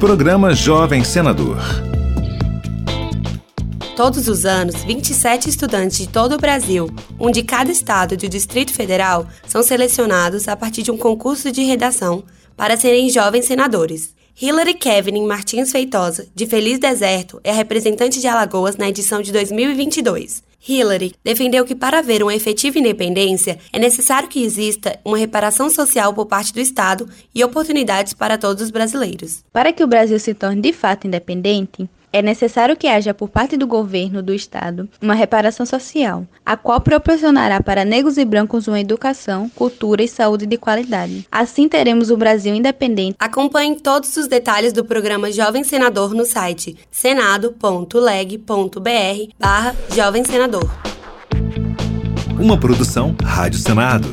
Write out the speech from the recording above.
Programa Jovem Senador. Todos os anos, 27 estudantes de todo o Brasil, um de cada estado do Distrito Federal, são selecionados a partir de um concurso de redação para serem jovens senadores. Hillary Kevin Martins Feitosa, de Feliz Deserto, é representante de Alagoas na edição de 2022. Hillary defendeu que para haver uma efetiva independência é necessário que exista uma reparação social por parte do Estado e oportunidades para todos os brasileiros. Para que o Brasil se torne de fato independente, é necessário que haja por parte do governo do Estado uma reparação social, a qual proporcionará para negros e brancos uma educação, cultura e saúde de qualidade. Assim teremos o Brasil independente. Acompanhe todos os detalhes do programa Jovem Senador no site senado.leg.br barra Jovem Senador. Uma produção Rádio Senado.